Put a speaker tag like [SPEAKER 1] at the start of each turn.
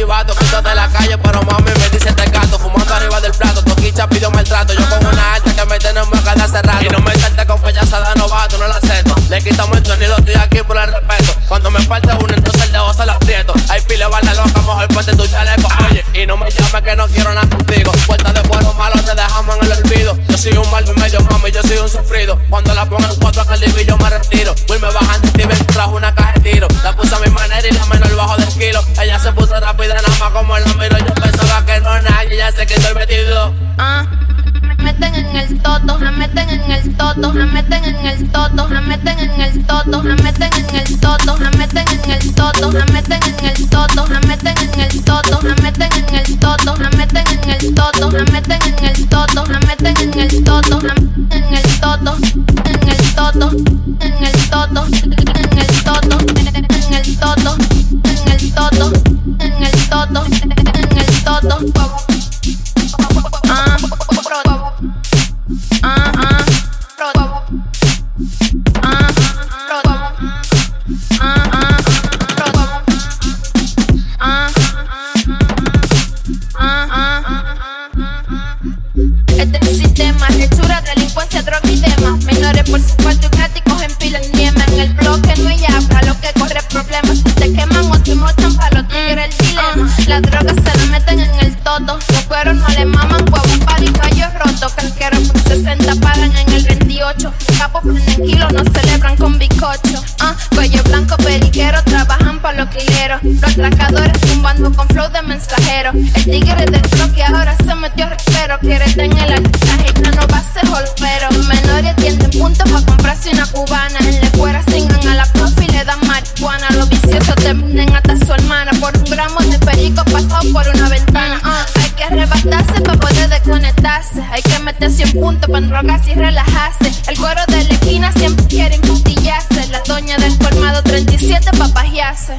[SPEAKER 1] chivato, quito de la calle, pero mami me dice este gato. Fumando arriba del plato, toquicha pidió maltrato. Yo con una alta que me tenemos a cada cerrado. Y no me salte con payasada novato, no la acepto. Le quitamos el sonido, estoy aquí por el respeto. Cuando me falta uno, entonces el dedo se lo aprieto. Hay pile bala loca, mejor ponte tu chaleco. Oye, y no me llames que no quiero nada contigo. Puerta de cuero malo te dejamos en el olvido. Yo soy un mal medio mami, yo soy un sufrido. Cuando la pongo sé que estoy metido.
[SPEAKER 2] Ah meten en el toto, la meten en el toto, la meten en el toto, la meten en el toto, la meten en el toto, la meten en el toto, la meten en el toto, la meten en el toto, la meten en el toto, la meten en el toto, la meten en el toto, la meten droga y demás. Menores por su cuarto y gratis cogen pila en yema. En el bloque no hay para lo que corre problemas. Si te queman o te mochan, pa' los tigres el dilema. Mm. Las drogas se las meten en el todo. Los cueros no le maman huevo, para y rayos rotos. Canqueros por 60 pagan en el 28. Capos prenden kilos, no celebran con bizcocho. Uh, cuello blanco, periquero, trabajan pa' los clieros. Los atracadores tumbando con flow de mensajero. El tigre del bloque ahora se metió respero. Quiere tener por una ventana. Ah, hay que arrebatarse para poder desconectarse. Hay que meterse en punto para drogarse y relajarse. El cuero de la esquina siempre quiere impustillarse. La doña del formado 37 para pajearse.